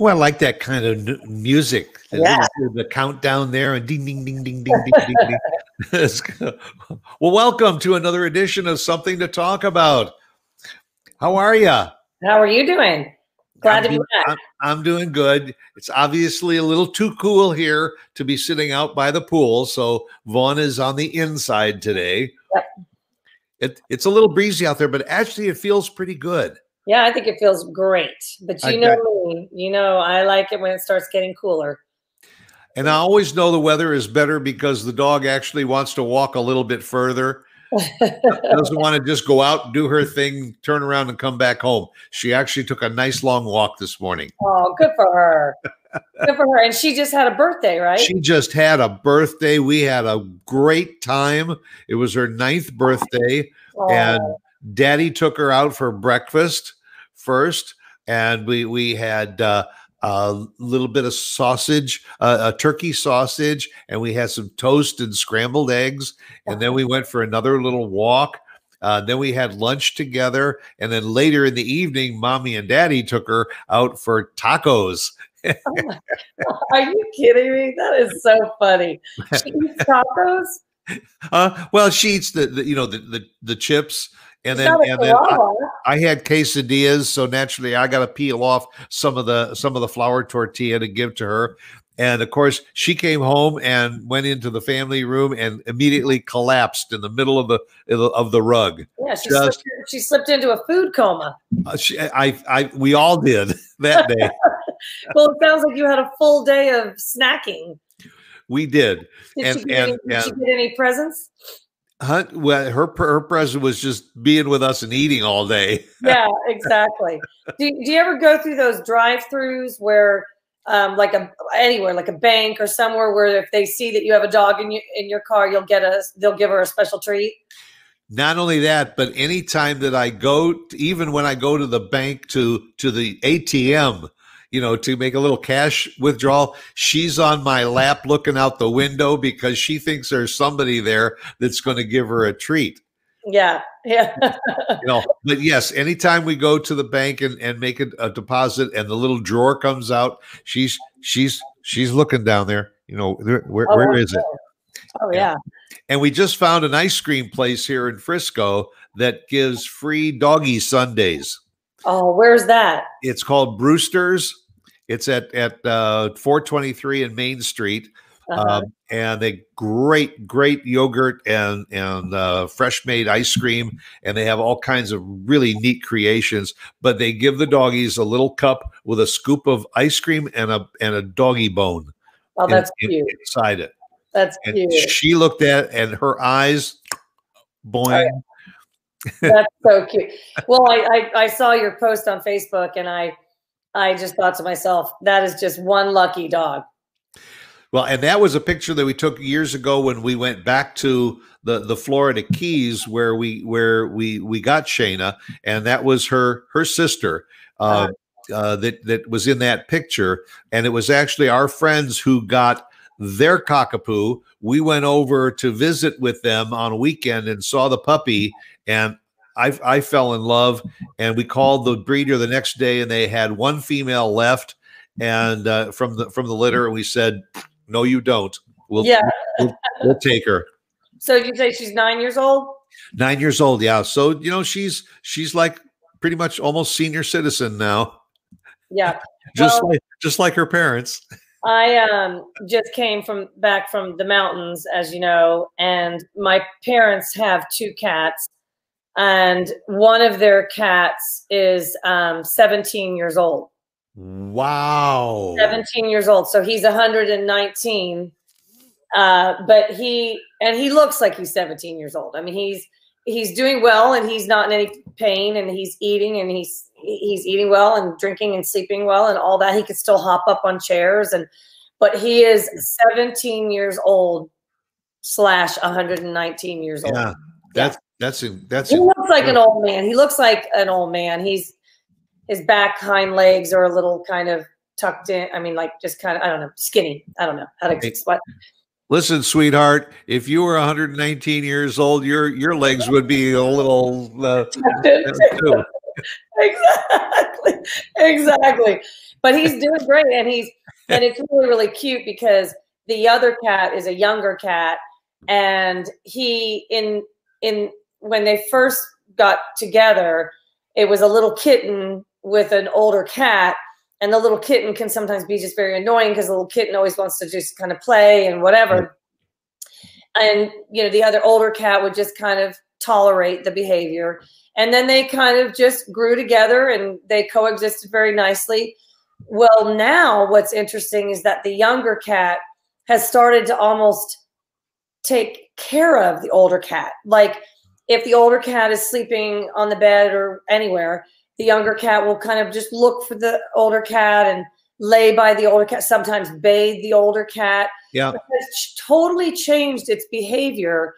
Oh, I like that kind of music. The, Yeah. the countdown there and ding, ding, ding, ding, ding, ding, ding, ding. Well, welcome to another edition of Something to Talk About. How are you? How are you doing? Glad to be back. I'm, I'm doing good. It's obviously a little too cool here to be sitting out by the pool. So Vaughn is on the inside today. Yep. It, it's a little breezy out there, but actually it feels pretty good. Yeah, I think it feels great. But I you know me, you know I like it when it starts getting cooler. And I always know the weather is better because the dog actually wants to walk a little bit further. Doesn't want to just go out, do her thing, turn around, and come back home. She actually took a nice long walk this morning. oh, good for her. good for her. And she just had a birthday, right? She just had a birthday. We had a great time. It was her ninth birthday, Oh, and Daddy took her out for breakfast first, and we we had uh, a little bit of sausage, uh, a turkey sausage, and we had some toast and scrambled eggs, and then we went for another little walk. Uh, then we had lunch together, and then later in the evening, mommy and daddy took her out for tacos. are you kidding me? That is so funny. She eats tacos. Uh, well, she eats the, the you know the the, the chips, and then and then I. I had quesadillas, so naturally I got to peel off some of the some of the flour tortilla to give to her. And of course, she came home and went into the family room and immediately collapsed in the middle of the of the rug. Yeah, she just- slipped, she slipped into a food coma. Uh, she, I, I, we all did that day. Well, it sounds like you had a full day of snacking. we did. Did, And- she, get and- any, did she get any presents? Huh? Well, her her present was just being with us and eating all day. yeah, exactly. Do, do you ever go through those drive-throughs where, um, like a anywhere, like a bank or somewhere, where if they see that you have a dog in your in your car, you'll get a they'll give her a special treat. not only that but anytime that i go even when i go to the bank to to the atm you know to make a little cash withdrawal she's on my lap looking out the window because she thinks there's somebody there that's going to give her a treat Yeah, yeah. you know but yes anytime we go to the bank and, and make a, a deposit and the little drawer comes out she's she's she's looking down there you know where, where, Oh, where it. Oh Yeah. yeah. and we just found an ice cream place here in Frisco that gives free doggy sundaes. Oh, where's that? It's called Brewster's. It's at at uh, 423 in Main Street, Uh-huh. um, and they great great yogurt and and uh, fresh made ice cream, and they have all kinds of really neat creations. But they give the doggies a little cup with a scoop of ice cream and a and a doggy bone oh, that's in- cute. inside it. That's And cute. she looked at it and her eyes, boing. That's so cute. Well, I, I I saw your post on Facebook, and I I just thought to myself, that is just one lucky dog. Well, and that was a picture that we took years ago when we went back to the the Florida Keys where we where we we got Shayna, and that was her her sister uh, uh, that that was in that picture, and it was actually our friends who got their cockapoo. We went over to visit with them on a weekend and saw the puppy, and I I fell in love, and we called the breeder the next day, and they had one female left, and uh, from the from the litter, and we said. No, you don't. We'll, Yeah. we'll, we'll take her. So you say she's nine years old? Nine years old, yeah. So you know she's she's like pretty much almost senior citizen now, Yeah. just Well- like just like her parents. I um just came from back from the mountains, as you know, and my parents have two cats, and one of their cats is um 17 years old. Wow. 17 years old. So he's 119. Uh, but he and he looks like he's 17 years old. I mean, he's he's doing well and he's not in any pain and he's eating and he's he's eating well and drinking and sleeping well and all that. He could still hop up on chairs and but he is 17 years old slash 119 years old. Yeah, that's that's in, that's He in, looks like an old man. He looks like an old man. He's his back hind legs are a little kind of tucked in. I mean, like just kind of I don't know, skinny. I don't know how to explain. Listen, sweetheart, if you were 119 years old, your your legs would be a little uh, exactly, exactly. But he's doing great, and he's and it's really really cute because the other cat is a younger cat, and he in in when they first got together, it was a little kitten with an older cat and the little kitten can sometimes be just very annoying because the little kitten always wants to just kind of play and whatever. And you know the other older cat would just kind of tolerate the behavior. And then they kind of just grew together and they coexisted very nicely. Well now what's interesting is that the younger cat has started to almost take care of the older cat. Like if the older cat is sleeping on the bed or anywhere the younger cat will kind of just look for the older cat and lay by the older cat, sometimes bathe the older cat. Yeah. It's totally changed its behavior.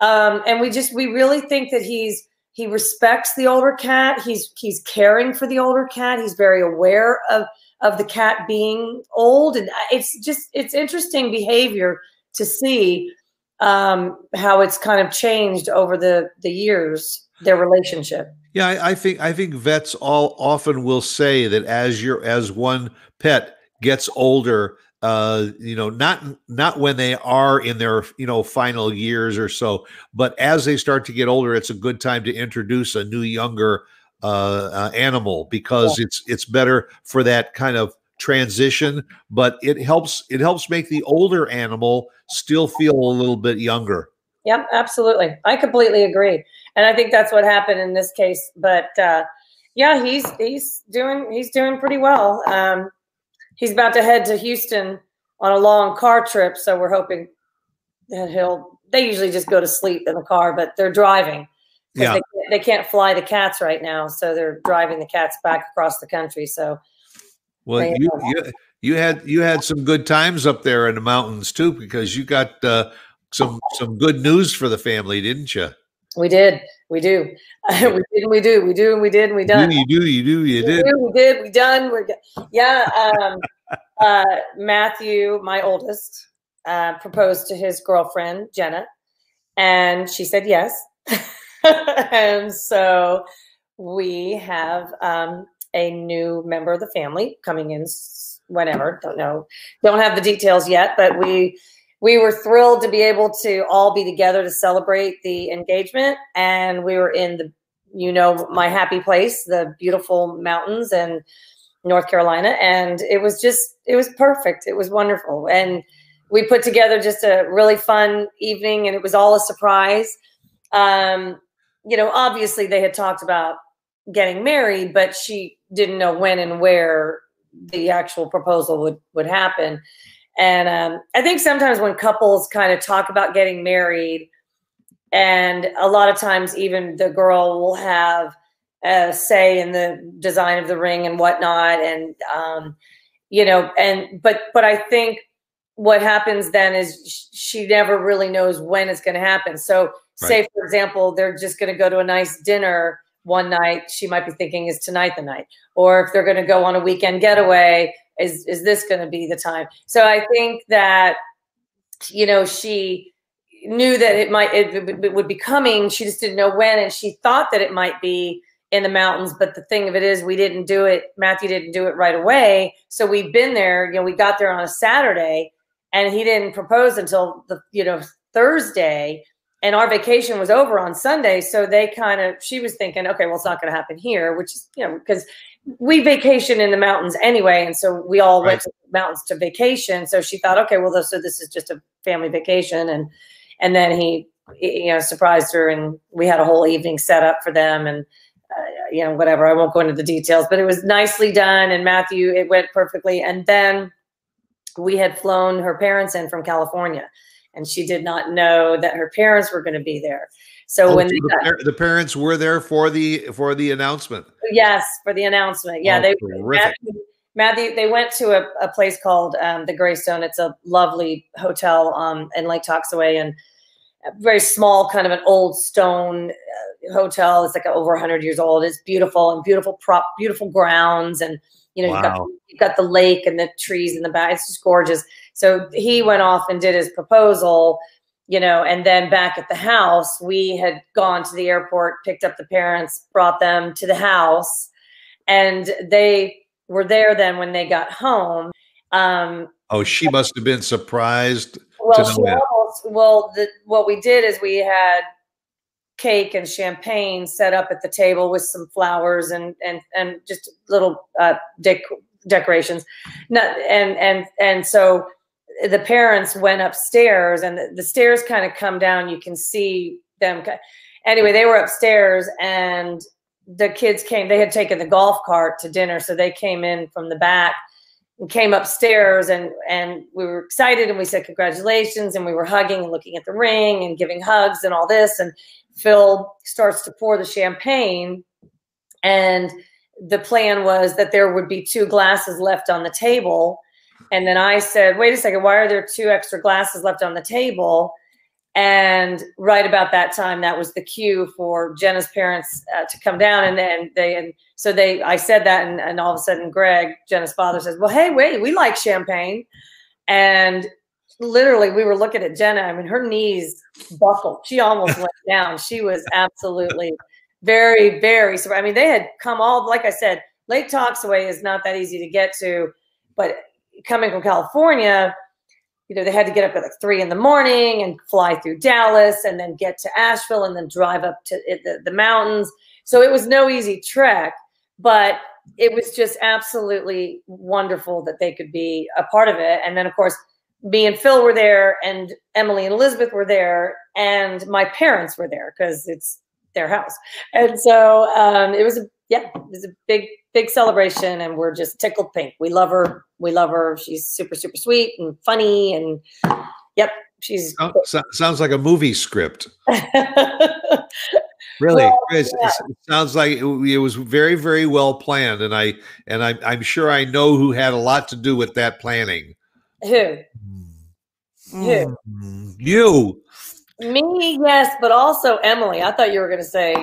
Um, and we just, we really think that he's, he respects the older cat. He's, he's caring for the older cat. He's very aware of, of the cat being old. And it's just, it's interesting behavior to see um, how it's kind of changed over the, the years, their relationship. Yeah, I, I, think I think vets all often will say that as your as one pet gets older, uh, you know, not not when they are in their you know final years or so, but as they start to get older, it's a good time to introduce a new younger uh, uh, animal because yeah. it's it's better for that kind of transition. But it helps it helps make the older animal still feel a little bit younger. Yep, absolutely. I completely agree, and I think that's what happened in this case. But uh, yeah, he's he's doing he's doing pretty well. Um, he's about to head to Houston on a long car trip, so we're hoping that he'll. They usually just go to sleep in the car, but they're driving. Yeah, they, they can't fly the cats right now, so they're driving the cats back across the country. So, well, you, you you had you had some good times up there in the mountains too, because you got. Uh, some some good news for the family, didn't you? We did. We do. we did. We do. We do. And we did. And we done. You do. You do. You did. We, do, we did. We done. We're yeah. Um, uh, Matthew, my oldest, uh, proposed to his girlfriend Jenna, and she said yes. and so we have um, a new member of the family coming in whenever. Don't know. Don't have the details yet, but we we were thrilled to be able to all be together to celebrate the engagement. And we were in the, you know, my happy place, the beautiful mountains and North Carolina. And it was just, it was perfect. It was wonderful. And we put together just a really fun evening and it was all a surprise. Um, you know, obviously they had talked about getting married, but she didn't know when and where the actual proposal would would happen. And um, I think sometimes when couples kind of talk about getting married, and a lot of times even the girl will have a say in the design of the ring and whatnot, and um, you know, and but but I think what happens then is she never really knows when it's going to happen. So, right. say for example, they're just going to go to a nice dinner one night. She might be thinking, "Is tonight the night?" Or if they're going to go on a weekend getaway, is is this going to be the time so i think that you know she knew that it might it, it, would be coming she just didn't know when and she thought that it might be in the mountains but the thing of it is we didn't do it matthew didn't do it right away so we've been there you know we got there on a saturday and he didn't propose until the you know thursday and our vacation was over on sunday so they kind of she was thinking okay well it's not going to happen here which is you know because we vacation in the mountains anyway, and so we all right. went to the mountains to vacation. So she thought, okay, well, so this is just a family vacation, and and then he, you know, surprised her, and we had a whole evening set up for them, and uh, you know, whatever. I won't go into the details, but it was nicely done, and Matthew, it went perfectly. And then we had flown her parents in from California, and she did not know that her parents were going to be there. So oh, when the, got, the, parents were there for the for the announcement. Yes, for the announcement. Yeah, oh, they Matthew, Matthew, they went to a, a place called um, the Greystone. It's a lovely hotel um, in Lake Toxaway and very small, kind of an old stone uh, hotel. It's like over 100 years old. It's beautiful and beautiful prop, beautiful grounds, and you know wow. you've, got, you've got the lake and the trees in the back. It's just gorgeous. So he went off and did his proposal you know, and then back at the house, we had gone to the airport, picked up the parents, brought them to the house, and they were there then when they got home. Um, oh, she must have been surprised. Well, she almost, well, the, what we did is we had cake and champagne set up at the table with some flowers and and and just little uh, dec- decorations. And and and so the parents went upstairs and the, the stairs kind of come down. You can see them. Anyway, they were upstairs and the kids came. They had taken the golf cart to dinner, so they came in from the back and came upstairs and and we were excited and we said congratulations and we were hugging and looking at the ring and giving hugs and all this. And Phil starts to pour the champagne. And the plan was that there would be two glasses left on the table. And then I said, wait a second, why are there two extra glasses left on the table? And right about that time, that was the cue for Jenna's parents uh, to come down. And then they, and so they, I said that, and, and all of a sudden, Greg, Jenna's father, says, Well, hey, wait, we like champagne. And literally, we were looking at Jenna. I mean, her knees buckled. She almost went down. She was absolutely very, very surprised. I mean, they had come all, like I said, Lake Toxaway is not that easy to get to, but coming from California, you know, they had to get up at like three in the morning and fly through Dallas and then get to Asheville and then drive up to the, the mountains. So it was no easy trek, but it was just absolutely wonderful that they could be a part of it. And then, of course, me and Phil were there, and Emily and Elizabeth were there, and my parents were there because it's their house. And so um, it was a yeah, it was a big big celebration, and we're just tickled pink. We love her. We love her. She's super super sweet and funny, and yep, she's oh, so, sounds like a movie script. really, well, yeah. it sounds like it, it, was very very well planned, and I and I, I'm sure I know who had a lot to do with that planning. Who? Mm. Who? You. Me, yes, but also Emily. I thought you were going to say.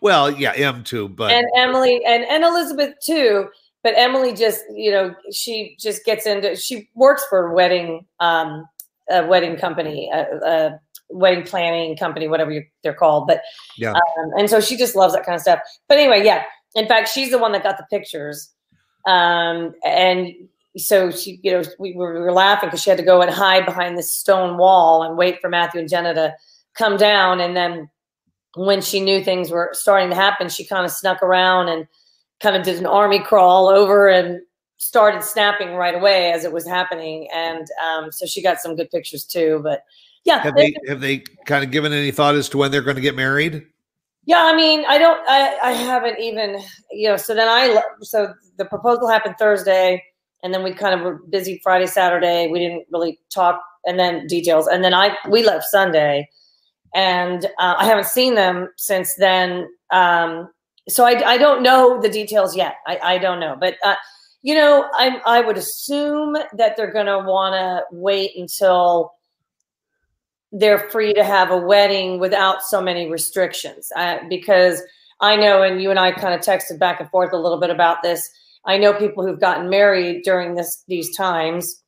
Well, yeah, M too, but and Emily and and Elizabeth too. But Emily just, you know, she just gets into. She works for a wedding, um, a wedding company, a, a wedding planning company, whatever you, they're called. But yeah, um, and so she just loves that kind of stuff. But anyway, yeah. In fact, she's the one that got the pictures. Um, and so she, you know, we were, we were laughing because she had to go and hide behind this stone wall and wait for Matthew and Jenna to come down. And then when she knew things were starting to happen, she kind of snuck around and kind of did an army crawl over and started snapping right away as it was happening. And um, so she got some good pictures too. But yeah, have they have they kind of given any thought as to when they're going to get married? Yeah, I mean, I don't, I, I haven't even, you know. So then I, so the proposal happened Thursday and then we kind of were busy Friday, Saturday. We didn't really talk, and then details. And then I we left Sunday, and uh, I haven't seen them since then. Um, so I, I don't know the details yet. I, I don't know, but uh, you know, I I would assume that they're going to want to wait until they're free to have a wedding without so many restrictions, uh, because I know, and you and I kind of texted back and forth a little bit about this I know people who've gotten married during this these times,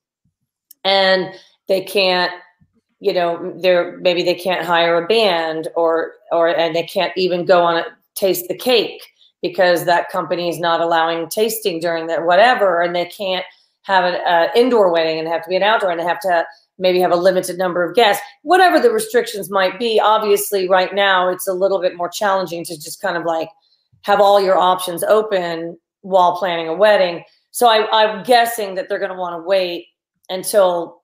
and they can't, you know, they're maybe they can't hire a band or or and they can't even go on a taste the cake because that company is not allowing tasting during that whatever, and they can't have an uh, indoor wedding and have to be an outdoor and they have to maybe have a limited number of guests whatever the restrictions might be obviously right now it's a little bit more challenging to just kind of like have all your options open while planning a wedding. So I, I'm guessing that they're going to want to wait until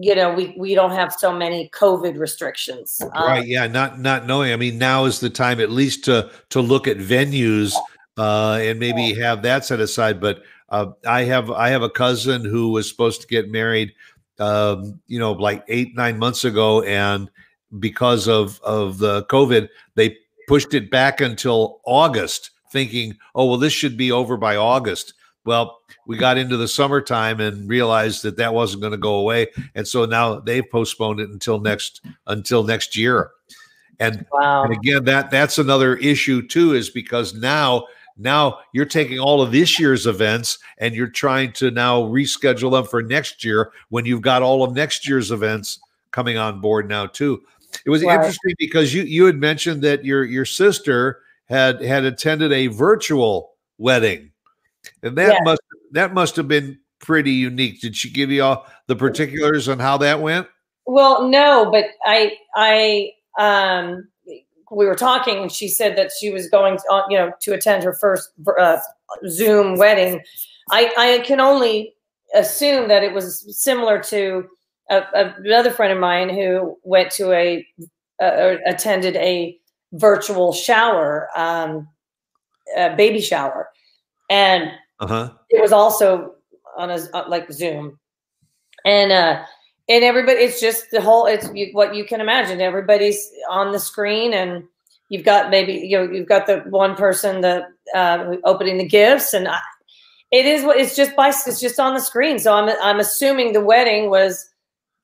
you know we we don't have so many covid restrictions. Um, right yeah not not knowing. I mean now is the time at least to to look at venues uh and maybe have that set aside but uh i have i have a cousin who was supposed to get married um you know like eight nine months ago and because of of the covid they pushed it back until august thinking, oh, well, this should be over by August. Well, we got into the summertime and realized that that wasn't going to go away, and so now they've postponed it until next until next year. And, wow. and again, that that's another issue too, is because now now you're taking all of this year's events and you're trying to now reschedule them for next year when you've got all of next year's events coming on board now too. It was Right. interesting because you you had mentioned that your your sister had had attended a virtual wedding, and that must that must have been pretty unique. Did she give you all the particulars on how that went? Well, no, but I, I, um, we were talking, and she said that she was going, to, uh, you know, to attend her first uh, Zoom wedding. I, I can only assume that it was similar to a, a- another friend of mine who went to a, uh, attended a virtual shower, um, a baby shower, and Uh huh. it was also on a uh, like Zoom, and uh, and everybody. It's just the whole. It's you, what you can imagine. Everybody's on the screen, and you've got maybe you know you've got the one person the uh, opening the gifts, and I, it is what it's just by it's just on the screen. So I'm I'm assuming the wedding was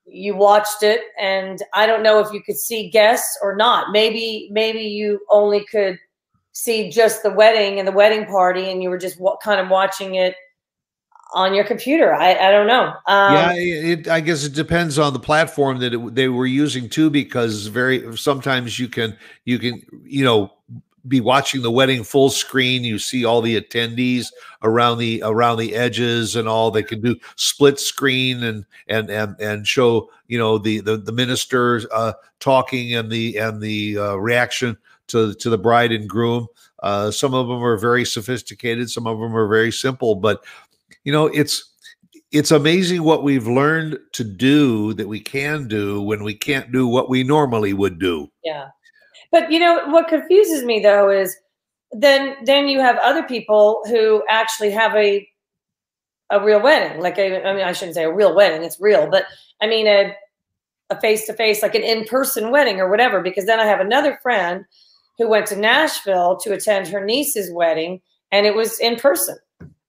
you watched it, and I don't know if you could see guests or not. Maybe maybe you only could see just the wedding and the wedding party, and you were just wa- kind of watching it on your computer. I, I don't know. Um, yeah, it, I guess it depends on the platform that it, they were using too, because very sometimes you can you can you know be watching the wedding full screen. You see all the attendees around the around the edges and all. They can do split screen and and and and show you know the the the minister uh, talking and the and the uh, reaction to to the bride and groom. Uh, some of them are very sophisticated. Some of them are very simple, but you know it's it's amazing what we've learned to do that we can do when we can't do what we normally would do. Yeah. But you know what confuses me though is then then you have other people who actually have a a real wedding. Like a, I mean I shouldn't say a real wedding, it's real, but I mean a a face to face like an in-person wedding or whatever because then I have another friend who went to Nashville to attend her niece's wedding and it was in person.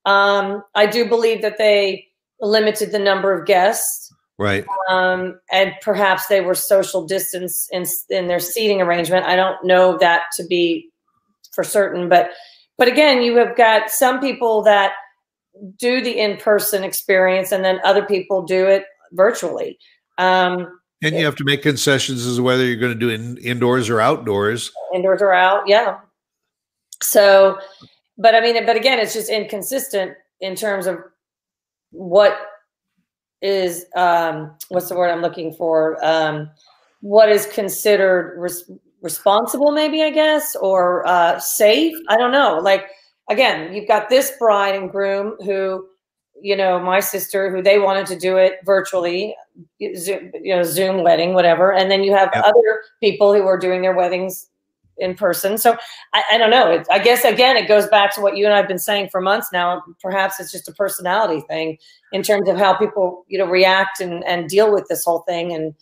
Um I do believe that they limited the number of guests Right. um, and perhaps they were social distance in in their seating arrangement. I don't know that to be for certain, but but again, you have got some people that do the in person experience, and then other people do it virtually. Um, And you have to make concessions as to whether you're going to do in, indoors or outdoors. indoors or out, yeah. So, but I mean, but again, it's just inconsistent in terms of what is um what's the word i'm looking for um what is considered res- responsible maybe i guess or uh safe i don't know like again you've got this bride and groom who you know my sister who they wanted to do it virtually zoom, you know zoom wedding whatever. And then you have Yep. other people who are doing their weddings in person. So i, I don't know. It, i guess again it goes back to what you and i've been saying for months now. Perhaps it's just a personality thing in terms of how people you know react and and deal with this whole thing. And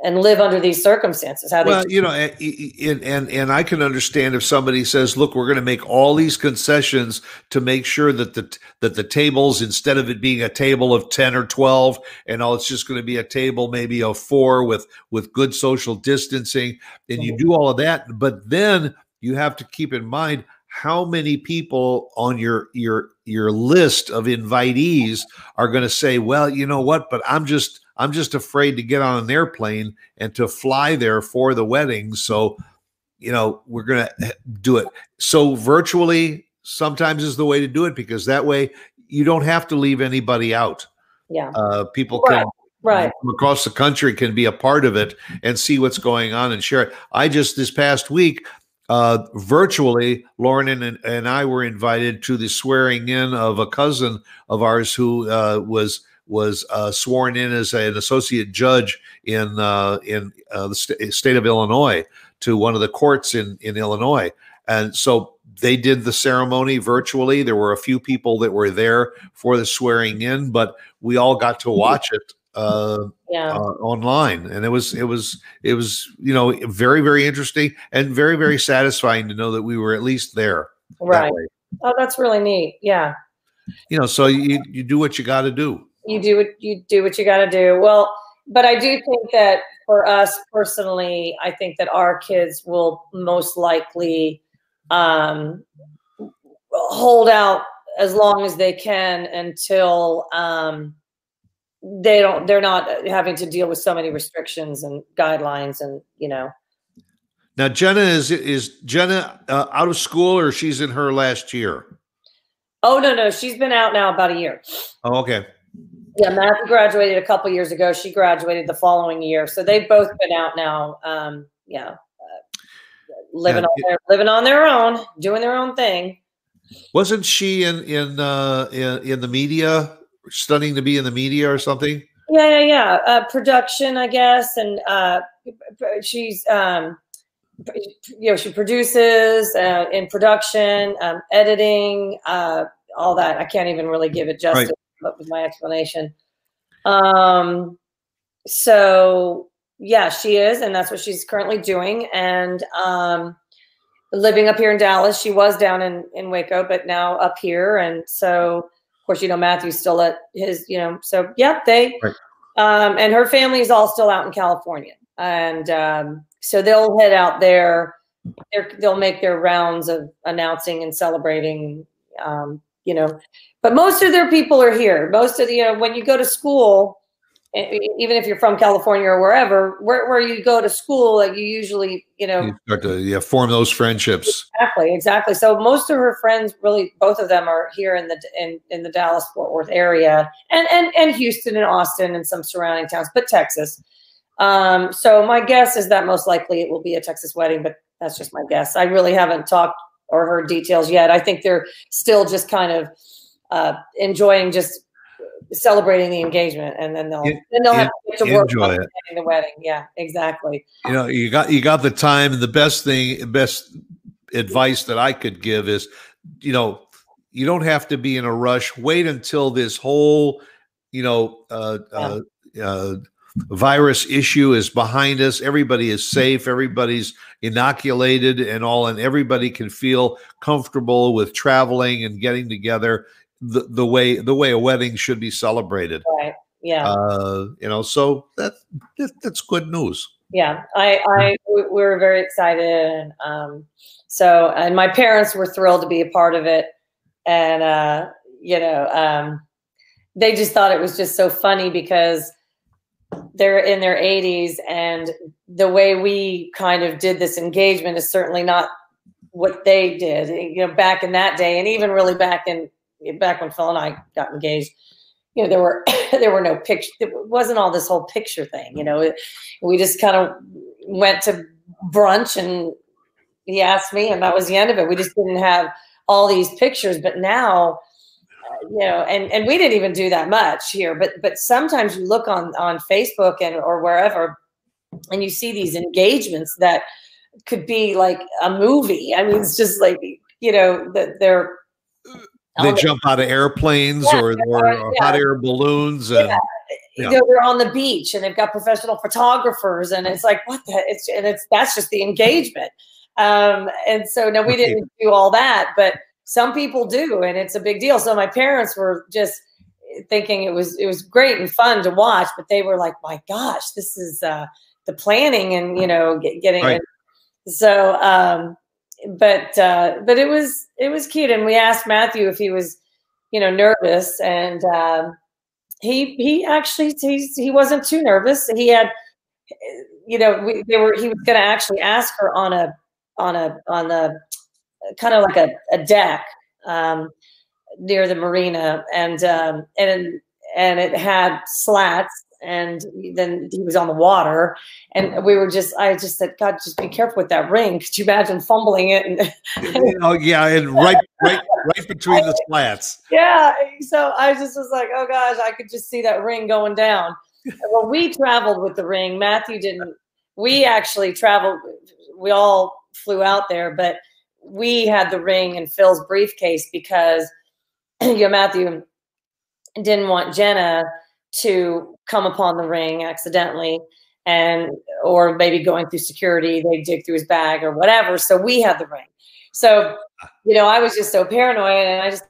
and live under these circumstances how they Well, you know, and eh, eh, eh, and and- and I can understand if somebody says, "Look, we're going to make all these concessions to make sure that the that the tables, instead of it being a table of ten or twelve, and all, it's just going to be a table maybe of four with with good social distancing." And you mm-hmm. do all of that, but then you have to keep in mind how many people on your your your list of invitees are going to say, "Well, you know what? But I'm just." I'm just afraid to get on an airplane and to fly there for the wedding. So, you know, we're going to do it. So, virtually sometimes is the way to do it because that way you don't have to leave anybody out. yeah Uh, people Right, can right from across the country can be a part of it and see what's going on and share it. I just this past week, uh, virtually, Lauren and, and I were invited to the swearing in of a cousin of ours who uh, was was uh, sworn in as an associate judge in uh, in uh, the st- state of Illinois to one of the courts in in Illinois, and so they did the ceremony virtually. There were a few people that were there for the swearing in, but we all got to watch it uh, yeah uh, online, and it was it was it was you know very very interesting and very very satisfying to know that we were at least there. right way. oh that's really neat yeah You know, so you you do what you got to do. You do what you do what you got to do. Well but i do think that for us personally i think that our kids will most likely um hold out as long as they can until um they don't they're not having to deal with so many restrictions and guidelines and you know. Now jenna is is jenna uh, out of school or she's in her last year? Oh no no she's been out now about a year. Oh okay yeah matthew graduated a couple years ago she graduated the following year so they've both been out now um yeah uh, living yeah, on their living on their own doing their own thing wasn't she in in uh in, in the media studying to be in the media or something? Yeah, yeah, yeah. Uh, production, I guess, and uh, she's um, you know she produces uh, in production, um, editing, uh, all that. I can't even really give it justice right. With my explanation. Um, so yeah, she is, and that's what she's currently doing, and um, living up here in Dallas. She was down in in Waco, but now up here, and so of course, you know, Matthew's still at his, you know, so yeah, they, right. um, and her family is all still out in California. And um, so they'll head out there. They'll make their rounds of announcing and celebrating, um, you know, but most of their people are here. Most of the, you know, when you go to school, even if you're from California or wherever, where, where you go to school, like you usually, you know, you start to yeah, form those friendships. Exactly, exactly. So most of her friends, really, both of them are here in the in, in the Dallas Fort Worth area, and and and Houston and Austin and some surrounding towns, but Texas. Um, so my guess is that most likely it will be a Texas wedding, but that's just my guess. I really haven't talked or heard details yet. I think they're still just kind of uh, enjoying just celebrating the engagement, and then they'll then they'll have to, to work on the wedding. Yeah, exactly. You know, you got you got the time, and the best thing, best advice that I could give is, you know, you don't have to be in a rush. Wait until this whole, you know, uh, uh, uh, virus issue is behind us. Everybody is safe. Everybody's inoculated and all, and everybody can feel comfortable with traveling and getting together the, the way the way a wedding should be celebrated. Right. Yeah. Uh, you know, so that, that that's good news. Yeah, I I we were very excited. Um, so and my parents were thrilled to be a part of it, and uh, you know, um, they just thought it was just so funny because they're in their 80s and the way we kind of did this engagement is certainly not what they did you know back in that day and even really back in back when Phil and I got engaged, you know, there were there were no picture. It wasn't all this whole picture thing. You know, we just kind of went to brunch and he asked me, and that was the end of it. We just didn't have all these pictures. But now, uh, you know, and and we didn't even do that much here. But but sometimes you look on on Facebook and or wherever, and you see these engagements that could be like a movie. I mean, it's just like you know that they're they jump out of airplanes yeah, or, or, or yeah. hot air balloons and yeah. You know, they're on the beach and they've got professional photographers and it's like what the it's and it's that's just the engagement um, and so no we didn't do all that but some people do and it's a big deal so my parents were just thinking it was it was great and fun to watch but they were like my gosh this is uh the planning and you know get, getting right. it so um but uh, but it was it was cute, and we asked Matthew if he was, you know, nervous, and um, he he actually he he wasn't too nervous. He had, you know, we, they were he was going to actually ask her on a on a on the kind of like a, a deck um, near the marina, and um, and and it had slats and then he was on the water. And we were just i just said god just be careful with that ring could you imagine fumbling it? And oh yeah and right right right between the slats. Yeah so i just was like oh gosh i could just see that ring going down. Well we traveled with the ring. Matthew didn't we actually traveled we all flew out there but we had the ring in phil's briefcase because you know matthew didn't want jenna to come upon the ring accidentally and or maybe going through security they dig through his bag or whatever so we had the ring so you know i was just so paranoid and i just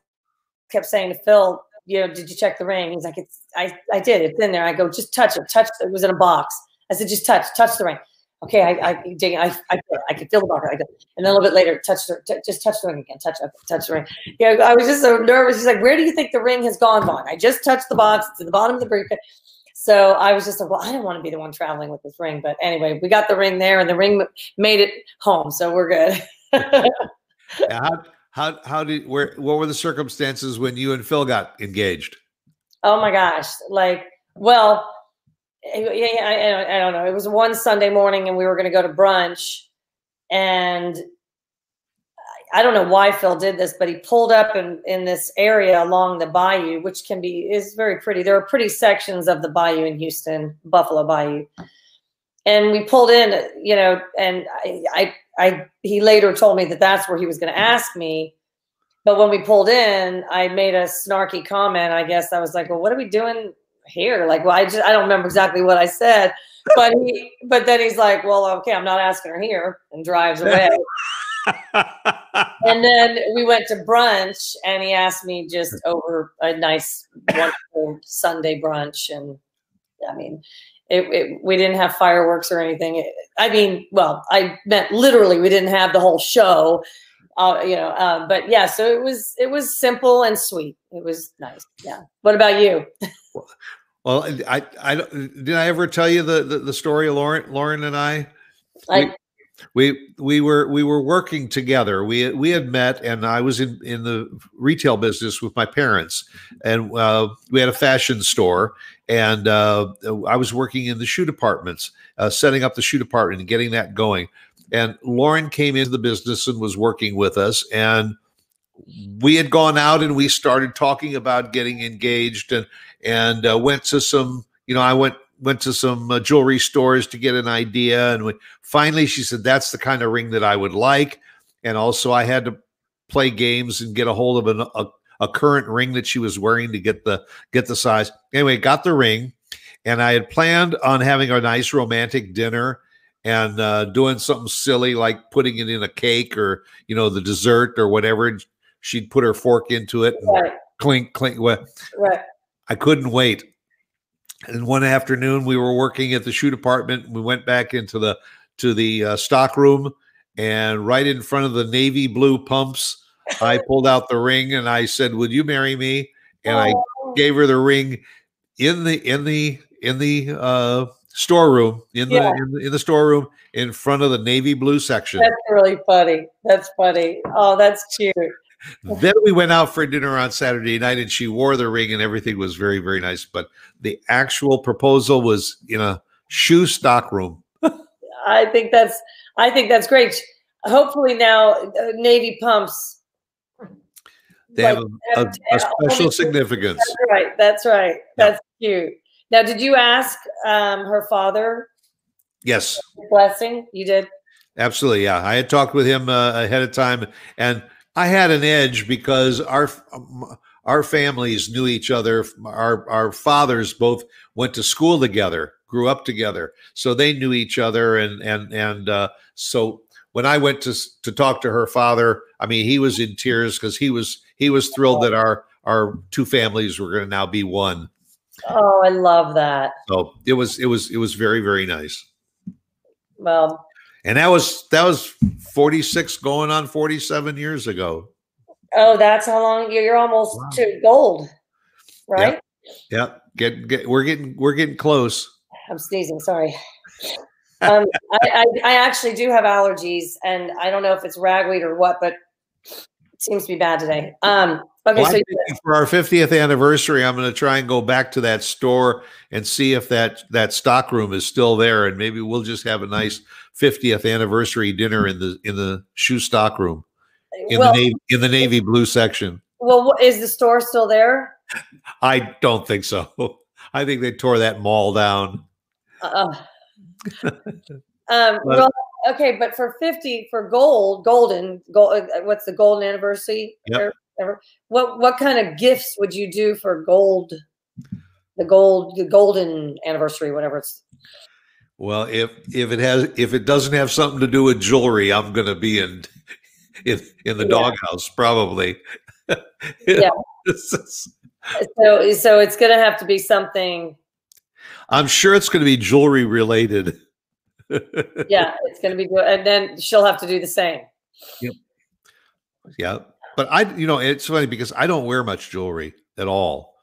kept saying to phil you know did you check the ring he's like it's i i did it's in there i go just touch it touch it was in a box i said just touch touch the ring okay, I, I, dig, I, I, I can feel the box. I go, and then a little bit later, touch the, t- just touch the ring again, touch, touch the ring. Yeah, I was just so nervous. He's like, where do you think the ring has gone, Vaughn? I just touched the box. At the bottom of the briefcase. So I was just like, well, I don't want to be the one traveling with this ring. But anyway, we got the ring there and the ring made it home. So we're good. how, how, how did, where, what were the circumstances when you and Phil got engaged? Oh my gosh. Like, well, yeah, yeah I, I don't know. It was one Sunday morning and we were going to go to brunch and I don't know why Phil did this, but he pulled up in, in this area along the bayou, which can be is very pretty. There are pretty sections of the bayou in Houston, Buffalo Bayou. And we pulled in, you know, and I, I, I he later told me that that's where he was going to ask me. But when we pulled in, I made a snarky comment. I guess I was like, "Well, what are we doing here?" Like, well, I just I don't remember exactly what I said, but he, but then he's like, "Well, okay, I'm not asking her here," and drives away and then we went to brunch and he asked me just over a nice wonderful Sunday brunch. And I mean, it, it, we didn't have fireworks or anything. I mean, well, I meant literally we didn't have the whole show, uh, you know, uh, but yeah, so it was, it was simple and sweet. It was nice. Yeah. What about you? well, I, I, did I ever tell you the, the, the story of Lauren, Lauren and I? I, we we we were we were working together. We we had met, and I was in in the retail business with my parents, and uh, we had a fashion store, and uh, I was working in the shoe departments, uh, setting up the shoe department and getting that going. And Lauren came into the business and was working with us, and we had gone out and we started talking about getting engaged, and and uh, went to some. You know, I went went to some uh, jewelry stores to get an idea and we, finally she said that's the kind of ring that i would like. And also i had to play games and get a hold of an, a, a current ring that she was wearing to get the get the size. Anyway got the ring and i had planned on having a nice romantic dinner and uh, doing something silly like putting it in a cake or you know the dessert or whatever she'd put her fork into it right. clink clink well, right. I couldn't wait and one afternoon, we were working at the shoe department. We went back into the to the uh, stock room, and right in front of the navy blue pumps, I pulled out the ring and I said, "Would you marry me?" And I Oh, gave her the ring in the in the in the uh, storeroom in the, in the in the storeroom in front of the navy blue section. That's really funny. That's funny. Oh, that's cute. Then we went out for dinner on Saturday night, and she wore the ring, and everything was very very nice. But the actual proposal was in a shoe stock room. I think that's I think that's great. Hopefully now uh, Navy pumps. They have a, a, a special significance. That's right. That's right. That's cute. Now, did you ask um, her father Yes, blessing? You did. absolutely. Yeah, I had talked with him uh, ahead of time, and I had an edge because our our families knew each other. Our our fathers both went to school together, grew up together, so they knew each other. And and and uh, so when I went to to talk to her father, I mean, he was in tears because he was he was thrilled that our our two families were going to now be one. Oh, I love that. So it was it was it was very very nice. Well, And that was that was 46 going on 47 years ago. oh, that's how long you're, almost Wow. to gold, right? Yeah. Get get we're getting we're getting close. I'm sneezing. Sorry. um, I, I, I actually do have allergies, and I don't know if it's ragweed or what, but it seems to be bad today. Um, okay, Well, so for our 50th anniversary, I'm going to try and go back to that store and see if that that stock room is still there, and maybe we'll just have a nice 50th anniversary dinner in the in the shoe stock room in well, the navy in the navy blue section. well, what, is the store still there? I don't think so. I think they tore that mall down. Uh, um, well, okay, but for 50 for gold, golden, gold, what's the golden anniversary? Yep. Ever- What what kind of gifts would you do for gold? The gold, the golden anniversary, whatever it's. Well, if if it has if it doesn't have something to do with jewelry, I'm going to be in in in the Yeah. doghouse probably. Yeah. So so it's gonna have to be something. I'm sure it's going to be jewelry related. yeah, it's going to be good. And then she'll have to do the same. Yep. Yeah. But I, you know, it's funny because I don't wear much jewelry at all.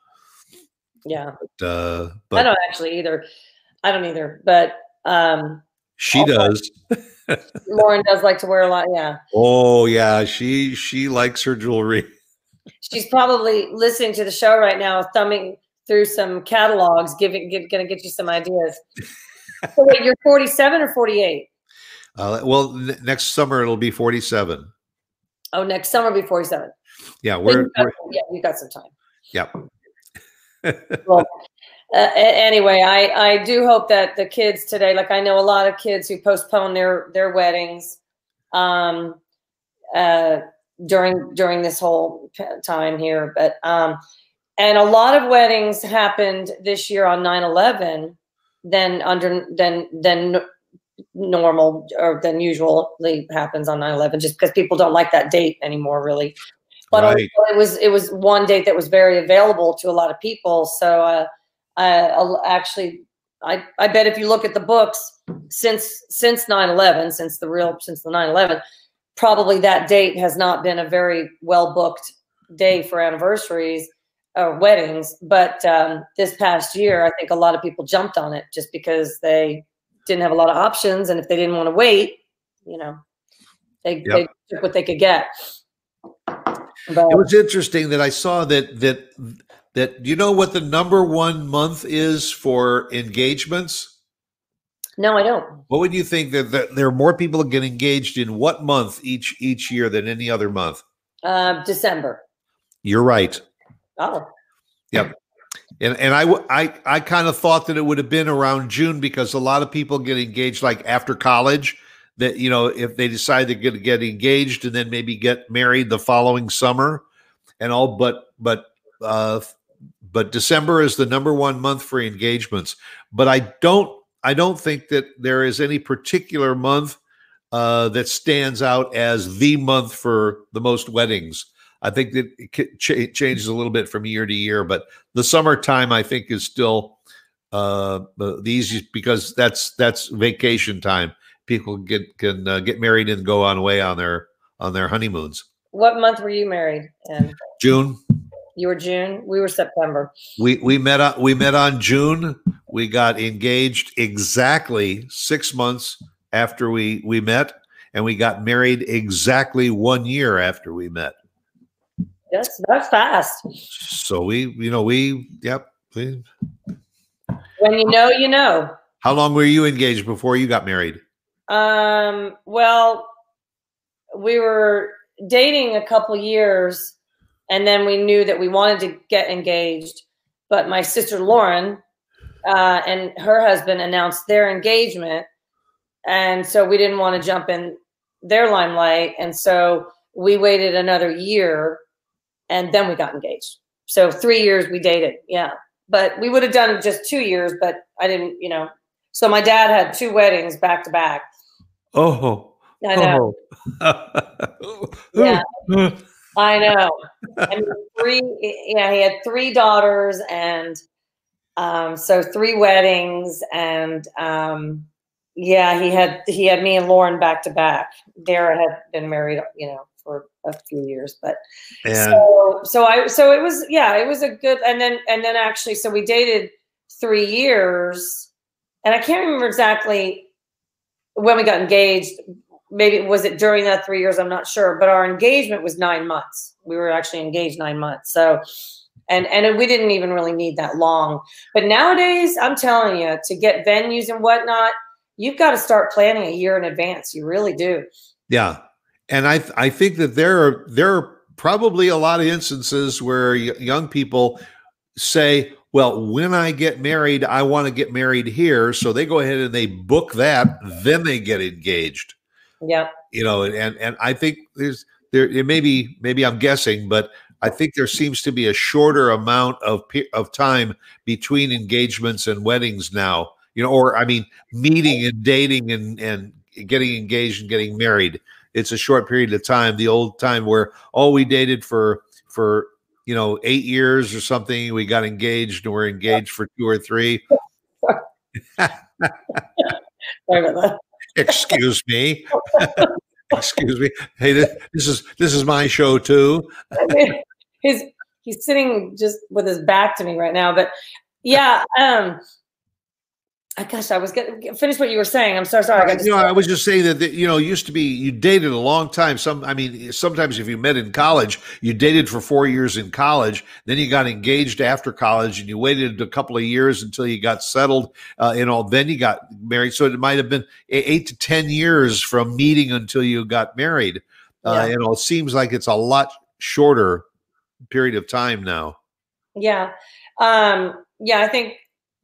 Yeah. But, uh, I don't actually either. I don't either. But um, she also- does. Lauren does like to wear a lot. Yeah. Oh yeah, she she likes her jewelry. She's probably listening to the show right now, thumbing through some catalogs, giving, get, going to get you some ideas. so wait, you're 47 or 48? Uh, well, n- next summer it'll be forty-seven. Oh, next summer will be 47. Yeah, we're, you've got- we're yeah, you got some time. yep. Well, uh, anyway, I, I do hope that the kids today, like I know a lot of kids who postpone their, their weddings, um, uh, during, during this whole time here, but, um, and a lot of weddings happened this year on 9-11 than under, than, than normal or than usually happens on 9-11, just because people don't like that date anymore, really. But Right. it was, it was one date that was very available to a lot of people. So, uh, uh, actually, I, I bet if you look at the books since since 9/11, since the real since the 9/11, probably that date has not been a very well booked day for anniversaries or weddings. But um, this past year, I think a lot of people jumped on it just because they didn't have a lot of options, and if they didn't want to wait, you know, they, Yep. they took what they could get. But It was interesting that I saw that that that you know what the number one month is for engagements. no, I don't. What would you think that, that there are more people get engaged in what month each each year than any other month? Uh, December. You're right. Oh, Yep. And and I I I kind of thought that it would have been around June because a lot of people get engaged like after college. That you know if they decide they're going to get engaged and then maybe get married the following summer, and all. But but uh, but December is the number one month for engagements. But I don't I don't think that there is any particular month uh, that stands out as the month for the most weddings. I think that it cha- changes a little bit from year to year, but the summertime I think is still uh, the easiest because that's that's vacation time. People get can uh, get married and go on away on their on their honeymoons. what month were you married? And June you were June. We were September. we we met on we met on June. We got engaged exactly six months after we we met, and we got married exactly one year after we met. That's that's fast. So we you know we yep. We, When you know, you know. how long were you engaged before you got married? Um, well, we were dating a couple years, and then we knew that we wanted to get engaged. But my sister Lauren uh, and her husband announced their engagement, and so we didn't want to jump in their limelight, and so we waited another year, and then we got engaged. So three years we dated, yeah. But we would have done just two years, but I didn't, you know. So my dad had two weddings back to back. Oh, I know. oh. Yeah. I know. Mean, three. Yeah, he had three daughters, and um, so three weddings, and um, yeah, he had he had me and Lauren back to back. Dara had been married, you know, for a few years, but and so so I so it was yeah, it was a good, and then and then actually, so we dated three years, and I can't remember exactly when we got engaged maybe was it during that three years? I'm not sure but our engagement was nine months. We were actually engaged nine months. So and and we didn't even really need that long. But nowadays i'm telling you to get venues and whatnot you've got to start planning a year in advance. You really do. Yeah, and I th- I think that there are there are probably a lot of instances where y- young people say, "Well, when I get married, I want to get married here," so they go ahead and they book that, then they get engaged. Yeah you know and and i think there's there it may be maybe i'm guessing but i think there seems to be a shorter amount of of time between engagements and weddings now you know or i mean meeting and dating and and getting engaged and getting married. It's a short period of time the old time where oh we dated for for you know eight years or something we got engaged and we're engaged for two or three. Sorry about that. Excuse me. Excuse me. Hey, this, is this is my show too. He's he's sitting just with his back to me right now, but yeah. Um, I gosh, I was getting finish what you were saying. I'm so sorry. I, got you know, I was just saying that, that you know, used to be you dated a long time. Some, I mean, sometimes if you met in college, you dated for four years in college, then you got engaged after college, and you waited a couple of years until you got settled. Uh, you know, then you got married. So it might have been eight to ten years from meeting until you got married. Uh, You know, it seems like it's a lot shorter period of time now. Yeah, um, yeah, I think,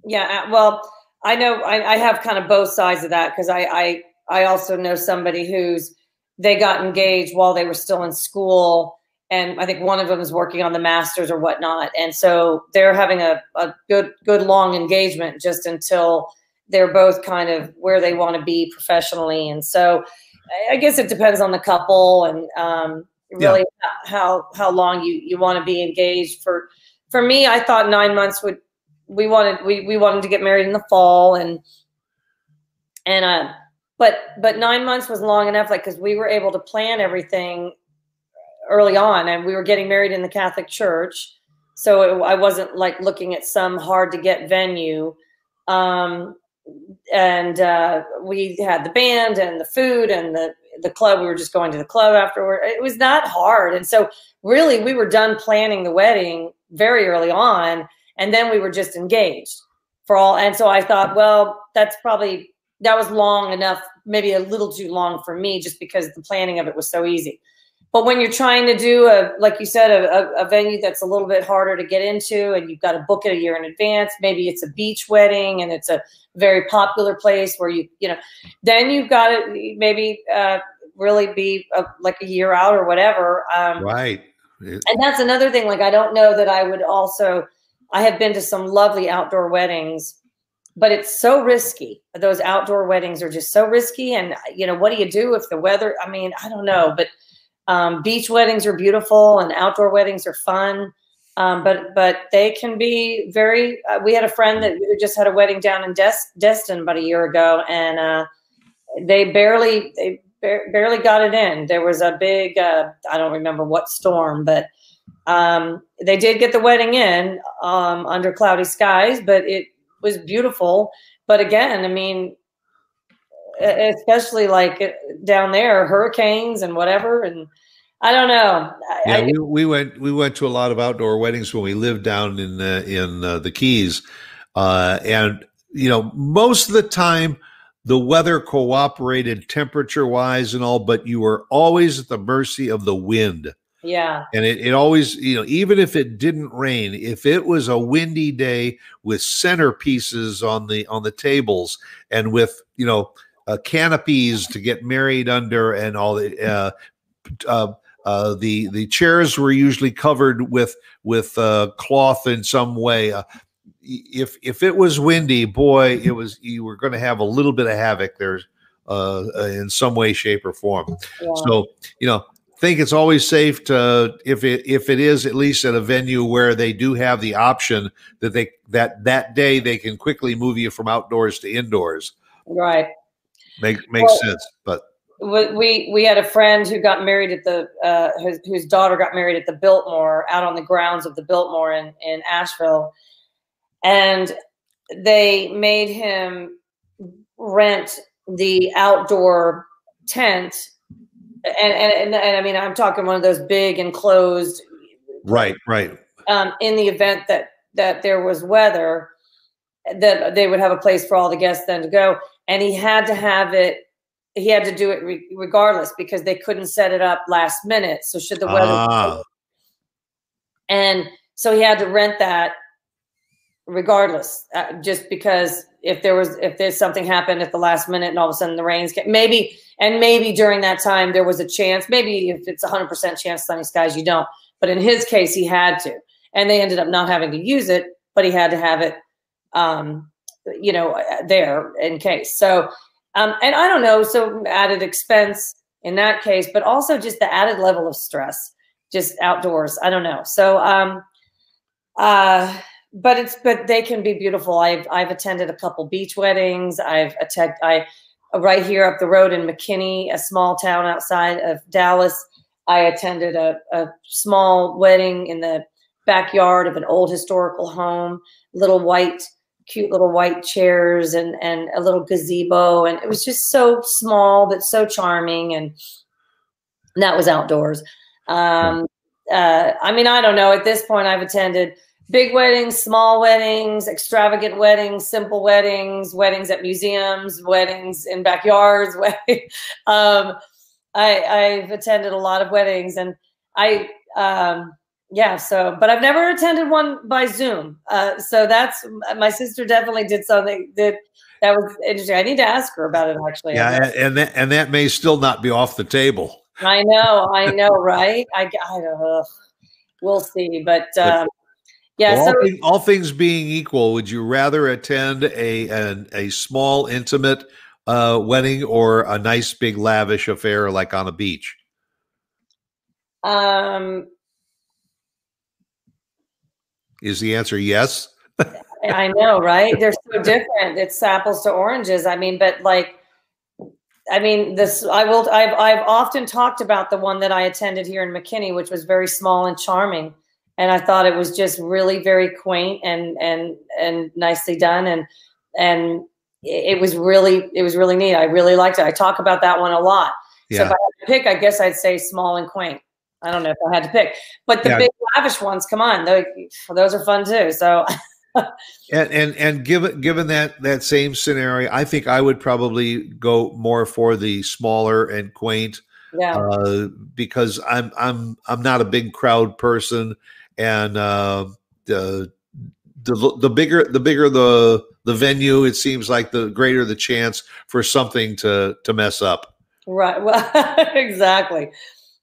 yeah, uh, well I know I, I have kind of both sides of that because I, I I also know somebody who's they got engaged while they were still in school and I think one of them is working on the masters or whatnot. And so they're having a, a good good long engagement just until they're both kind of where they want to be professionally. And so I guess it depends on the couple and um, really yeah. how how long you you want to be engaged. For for me, I thought nine months would we wanted we we wanted to get married in the fall and and uh but but nine months was long enough like because we were able to plan everything early on and we were getting married in the catholic church. So it, i wasn't like looking at some hard to get venue. Um and uh we had the band and the food and the the club. We were just going to the club afterward. It was not hard. And so really we were done planning the wedding very early on and then we were just engaged for all and so i thought well that's probably that was long enough maybe a little too long for me just because the planning of it was so easy. But when you're trying to do a like you said a, a, venue that's a little bit harder to get into and you've got to book it a year in advance maybe it's a beach wedding and it's a very popular place where you you know then you've got to maybe uh, really be a, like a year out or whatever um, right. And that's another thing like i don't know that i would also I have been to some lovely outdoor weddings, but it's so risky. Those outdoor weddings are just so risky. And, you know, what do you do if the weather, I mean, I don't know, but um, beach weddings are beautiful and outdoor weddings are fun. Um, but but they can be very. Uh, we had a friend that just had a wedding down in Des- Destin about a year ago, and uh, they barely they barely got it in. There was a big uh, I don't remember what storm, but um, they did get the wedding in um, under cloudy skies, but it was beautiful. But again, I mean, especially like down there, hurricanes and whatever, and I don't know. Yeah, I, we, we, went we went to a lot of outdoor weddings when we lived down in uh, in uh, the Keys, uh, and you know most of the time the weather cooperated temperature wise and all, but you were always at the mercy of the wind. Yeah. And it, it always, you know, even if it didn't rain, if it was a windy day with centerpieces on the on the tables and with, you know, uh, canopies to get married under and all the uh, uh, uh, the the chairs were usually covered with with uh, cloth in some way. Uh, if if it was windy, boy, it was you were going to have a little bit of havoc there uh, in some way, shape, or form. Yeah. So you know, think it's always safe to if it if it is at least at a venue where they do have the option that they that that day they can quickly move you from outdoors to indoors. Right. Make makes well, sense, but we we had a friend who got married at the uh, whose, whose daughter got married at the Biltmore out on the grounds of the Biltmore in in Asheville, and they made him rent the outdoor tent and, and, and, and I mean, I'm talking one of those big enclosed. Right, right. Um, in the event that that there was weather, that they would have a place for all the guests then to go, and he had to have it. He had to do it re- regardless because they couldn't set it up last minute. So should the weather, ah. and so he had to rent that regardless, uh, just because if there was if there's something happened at the last minute and all of a sudden the rains get maybe and maybe during that time there was a chance maybe if it's 100% chance sunny skies you don't. But in his case he had to. And they ended up not having to use it but he had to have it um, you know there in case. So um, and i don't know so added expense in that case but also just the added level of stress just outdoors i don't know. So um uh but it's but they can be beautiful. I've I've attended a couple beach weddings. I've attended I right here up the road in McKinney, a small town outside of Dallas. I attended a, a small wedding in the backyard of an old historical home, little white, cute little white chairs and, and a little gazebo. And it was just so small, but so charming. And that was outdoors. Um, uh, I mean, I don't know. At this point, I've attended big weddings, small weddings, extravagant weddings, simple weddings, weddings at museums, weddings in backyards. um, I, I've attended a lot of weddings, and I, um, yeah. So, but I've never attended one by Zoom. Uh, so that's my sister definitely did something that that was interesting. I need to ask her about it actually. Yeah, and, and that and that may still not be off the table. I know, I know, right? I, I don't know. We'll see, but um, yeah. Well, so all, thing, all, things being equal, would you rather attend a an, a small, intimate uh, wedding or a nice, big, lavish affair like on a beach? Um, is the answer yes? I know, right? They're so different. It's apples to oranges. I mean, but like I mean, this I will. I've I've often talked about the one that I attended here in McKinney, which was very small and charming, and I thought it was just really very quaint and and and nicely done, and and it was really it was really neat. I really liked it. I talk about that one a lot. Yeah. So if I had to pick, I guess I'd say small and quaint. I don't know if I had to pick, but the yeah. big lavish ones, come on, those, those are fun too. So and and and given given that that same scenario, I think I would probably go more for the smaller and quaint. Yeah. Uh, because I'm I'm I'm not a big crowd person, and uh, the the the bigger the bigger the the venue, it seems like the greater the chance for something to to mess up. Right. Well, exactly.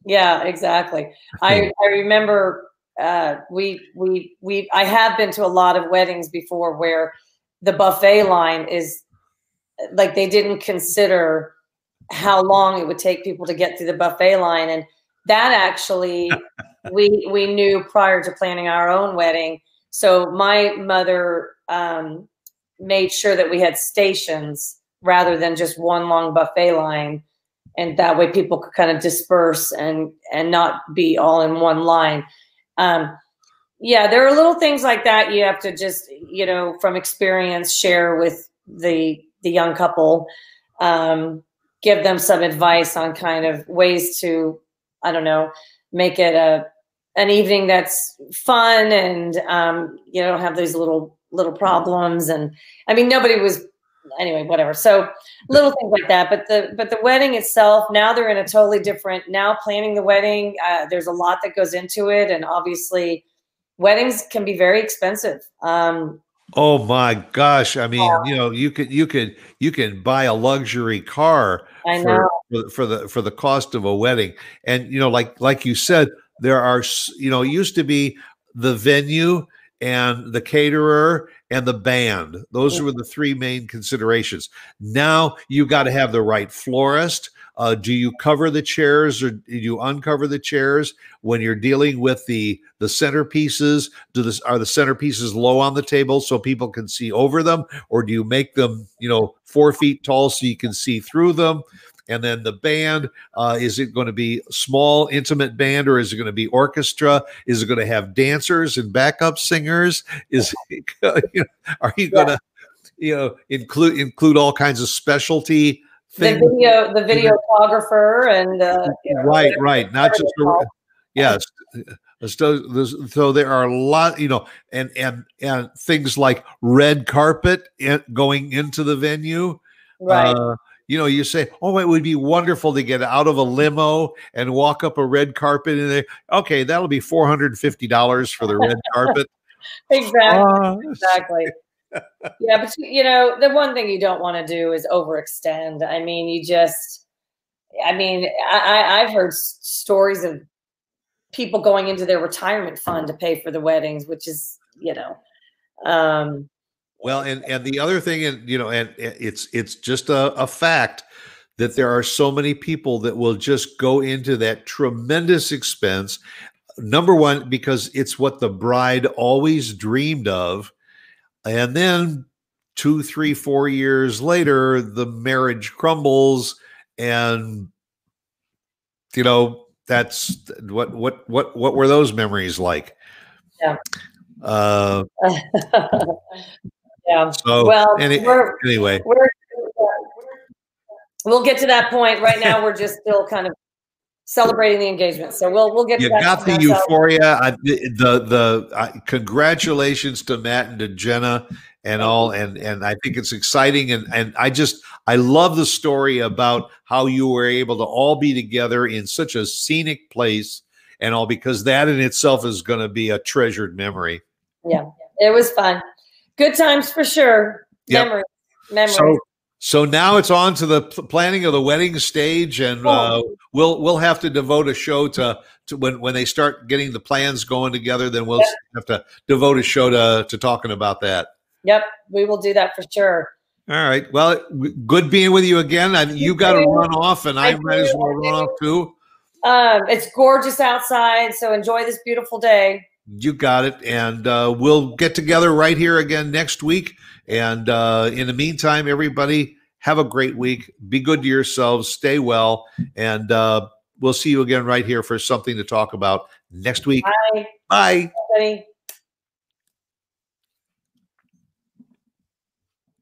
Yeah, exactly. I I remember uh, we we we I have been to a lot of weddings before where the buffet line is like they didn't consider how long it would take people to get through the buffet line and that actually we we knew prior to planning our own wedding. So my mother um, made sure that we had stations rather than just one long buffet line. And that way people could kind of disperse and and not be all in one line. Um, yeah, there are little things like that you have to just, you know, from experience, share with the the young couple, um, give them some advice on kind of ways to, I don't know, make it a an evening that's fun and um, you know don't have these little little problems. And I mean, nobody was anyway, whatever. So little things like that. But the but the wedding itself, now they're in a totally different. Now planning the wedding, uh, there's a lot that goes into it, and obviously, weddings can be very expensive. Um, oh my gosh! I mean, yeah. you know, you could you could you can buy a luxury car. I know. For, for the for the cost of a wedding, and you know, like like you said, there are you know, used to be the venue and the caterer and the band. Those were the three main considerations. Now you got to have the right florist. Uh, do you cover the chairs or do you uncover the chairs when you're dealing with the the centerpieces? Do this are the centerpieces low on the table so people can see over them, or do you make them you know four feet tall so you can see through them? And then the band, uh, is it going to be small, intimate band, or is it going to be orchestra? Is it going to have dancers and backup singers? Is it, you know, are you going to, you know, include include all kinds of specialty things? The video, the videographer, and uh, you know, right, right, not just the, yes. So, so there are a lot, you know, and and and things like red carpet going into the venue, right? Uh, you know, you say, "Oh, it would be wonderful to get out of a limo and walk up a red carpet." And they, okay, that'll be four hundred and fifty dollars for the red carpet. exactly. Uh, exactly. yeah, but you know, the one thing you don't want to do is overextend. I mean, you just, I mean, I, I've heard stories of people going into their retirement fund to pay for the weddings, which is, you know, um, well, and and the other thing, and you know, and it's it's just a, a fact that there are so many people that will just go into that tremendous expense. Number one, because it's what the bride always dreamed of, and then two, three, four years later, the marriage crumbles, and you know that's what what what what were those memories like? Yeah. Uh, yeah. so Well, any- we're, anyway, we're we'll get to that point. Right now, we're just still kind of celebrating the engagement. So we'll we'll get you to that. got the euphoria. I, the the uh, congratulations to Matt and to Jenna and all, and and I think it's exciting, and and I just I love the story about how you were able to all be together in such a scenic place and all because that in itself is going to be a treasured memory. Yeah, it was fun. Good times for sure. Yep. Memories. Memories. So so now it's on to the planning of the wedding stage, and uh, we'll we'll have to devote a show to, to when when they start getting the plans going together. Then we'll Yep. have to devote a show to to talking about that. yep, we will do that for sure. All right. Well, good being with you again. I, you got to run off, and I Thank might as well run off too. Um, it's gorgeous outside, so enjoy this beautiful day. You got it, and uh, we'll get together right here again next week. And uh, in the meantime, everybody have a great week. Be good to yourselves. Stay well, and uh, we'll see you again right here for something to talk about next week. Bye, Bye. everybody.